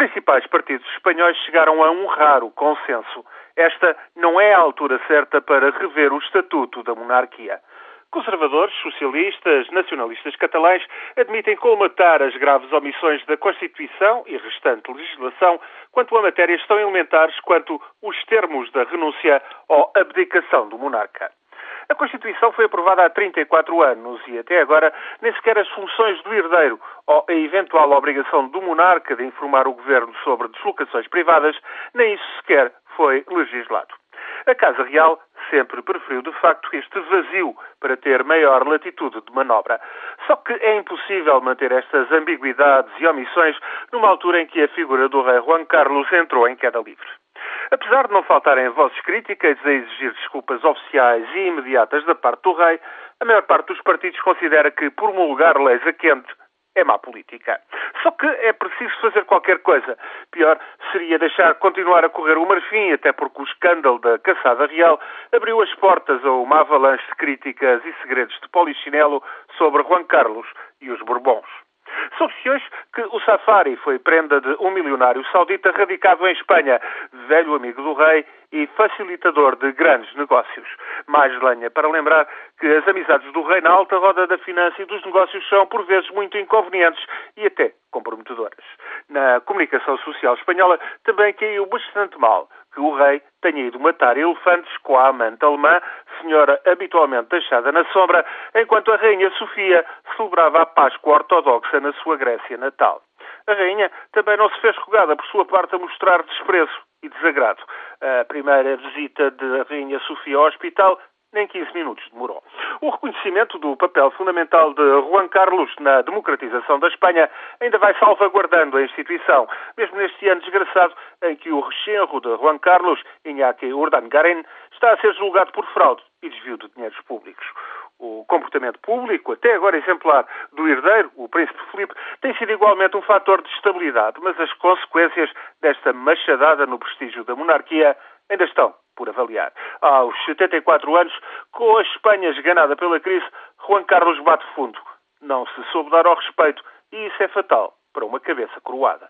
principais partidos espanhóis chegaram a um raro consenso. Esta não é a altura certa para rever o estatuto da monarquia. Conservadores, socialistas, nacionalistas catalães admitem colmatar as graves omissões da Constituição e restante legislação quanto a matérias tão elementares quanto os termos da renúncia ou abdicação do monarca. A Constituição foi aprovada há 34 anos e até agora nem sequer as funções do herdeiro ou a eventual obrigação do monarca de informar o governo sobre deslocações privadas, nem isso sequer foi legislado. A Casa Real sempre preferiu, de facto, este vazio para ter maior latitude de manobra. Só que é impossível manter estas ambiguidades e omissões numa altura em que a figura do rei Juan Carlos entrou em queda livre. Apesar de não faltarem vozes críticas a exigir desculpas oficiais e imediatas da parte do rei, a maior parte dos partidos considera que promulgar leis a quente é má política. Só que é preciso fazer qualquer coisa. Pior seria deixar continuar a correr o marfim, até porque o escândalo da caçada real abriu as portas a uma avalanche de críticas e segredos de polichinelo sobre Juan Carlos e os Bourbons. Soube-se que o Safari foi prenda de um milionário saudita radicado em Espanha, velho amigo do rei e facilitador de grandes negócios. Mais lenha para lembrar que as amizades do rei na alta roda da finança e dos negócios são, por vezes, muito inconvenientes e até comprometedoras. Na comunicação social espanhola também caiu bastante mal que o rei tenha ido matar elefantes com a amante alemã, senhora habitualmente deixada na sombra, enquanto a rainha Sofia celebrava a Páscoa ortodoxa na sua Grécia natal. A rainha também não se fez rogada por sua parte a mostrar desprezo e desagrado. A primeira visita da rainha Sofia ao hospital nem 15 minutos demorou. O reconhecimento do papel fundamental de Juan Carlos na democratização da Espanha ainda vai salvaguardando a instituição, mesmo neste ano desgraçado em que o rechenro de Juan Carlos, Iñaki Urdangarin, está a ser julgado por fraude e desvio de dinheiros públicos. O comportamento público, até agora exemplar, do herdeiro, o príncipe Filipe, tem sido igualmente um fator de estabilidade, mas as consequências desta machadada no prestígio da monarquia ainda estão por avaliar. Aos 74 anos, com a Espanha esganada pela crise, Juan Carlos bate fundo. Não se soube dar ao respeito e isso é fatal para uma cabeça coroada.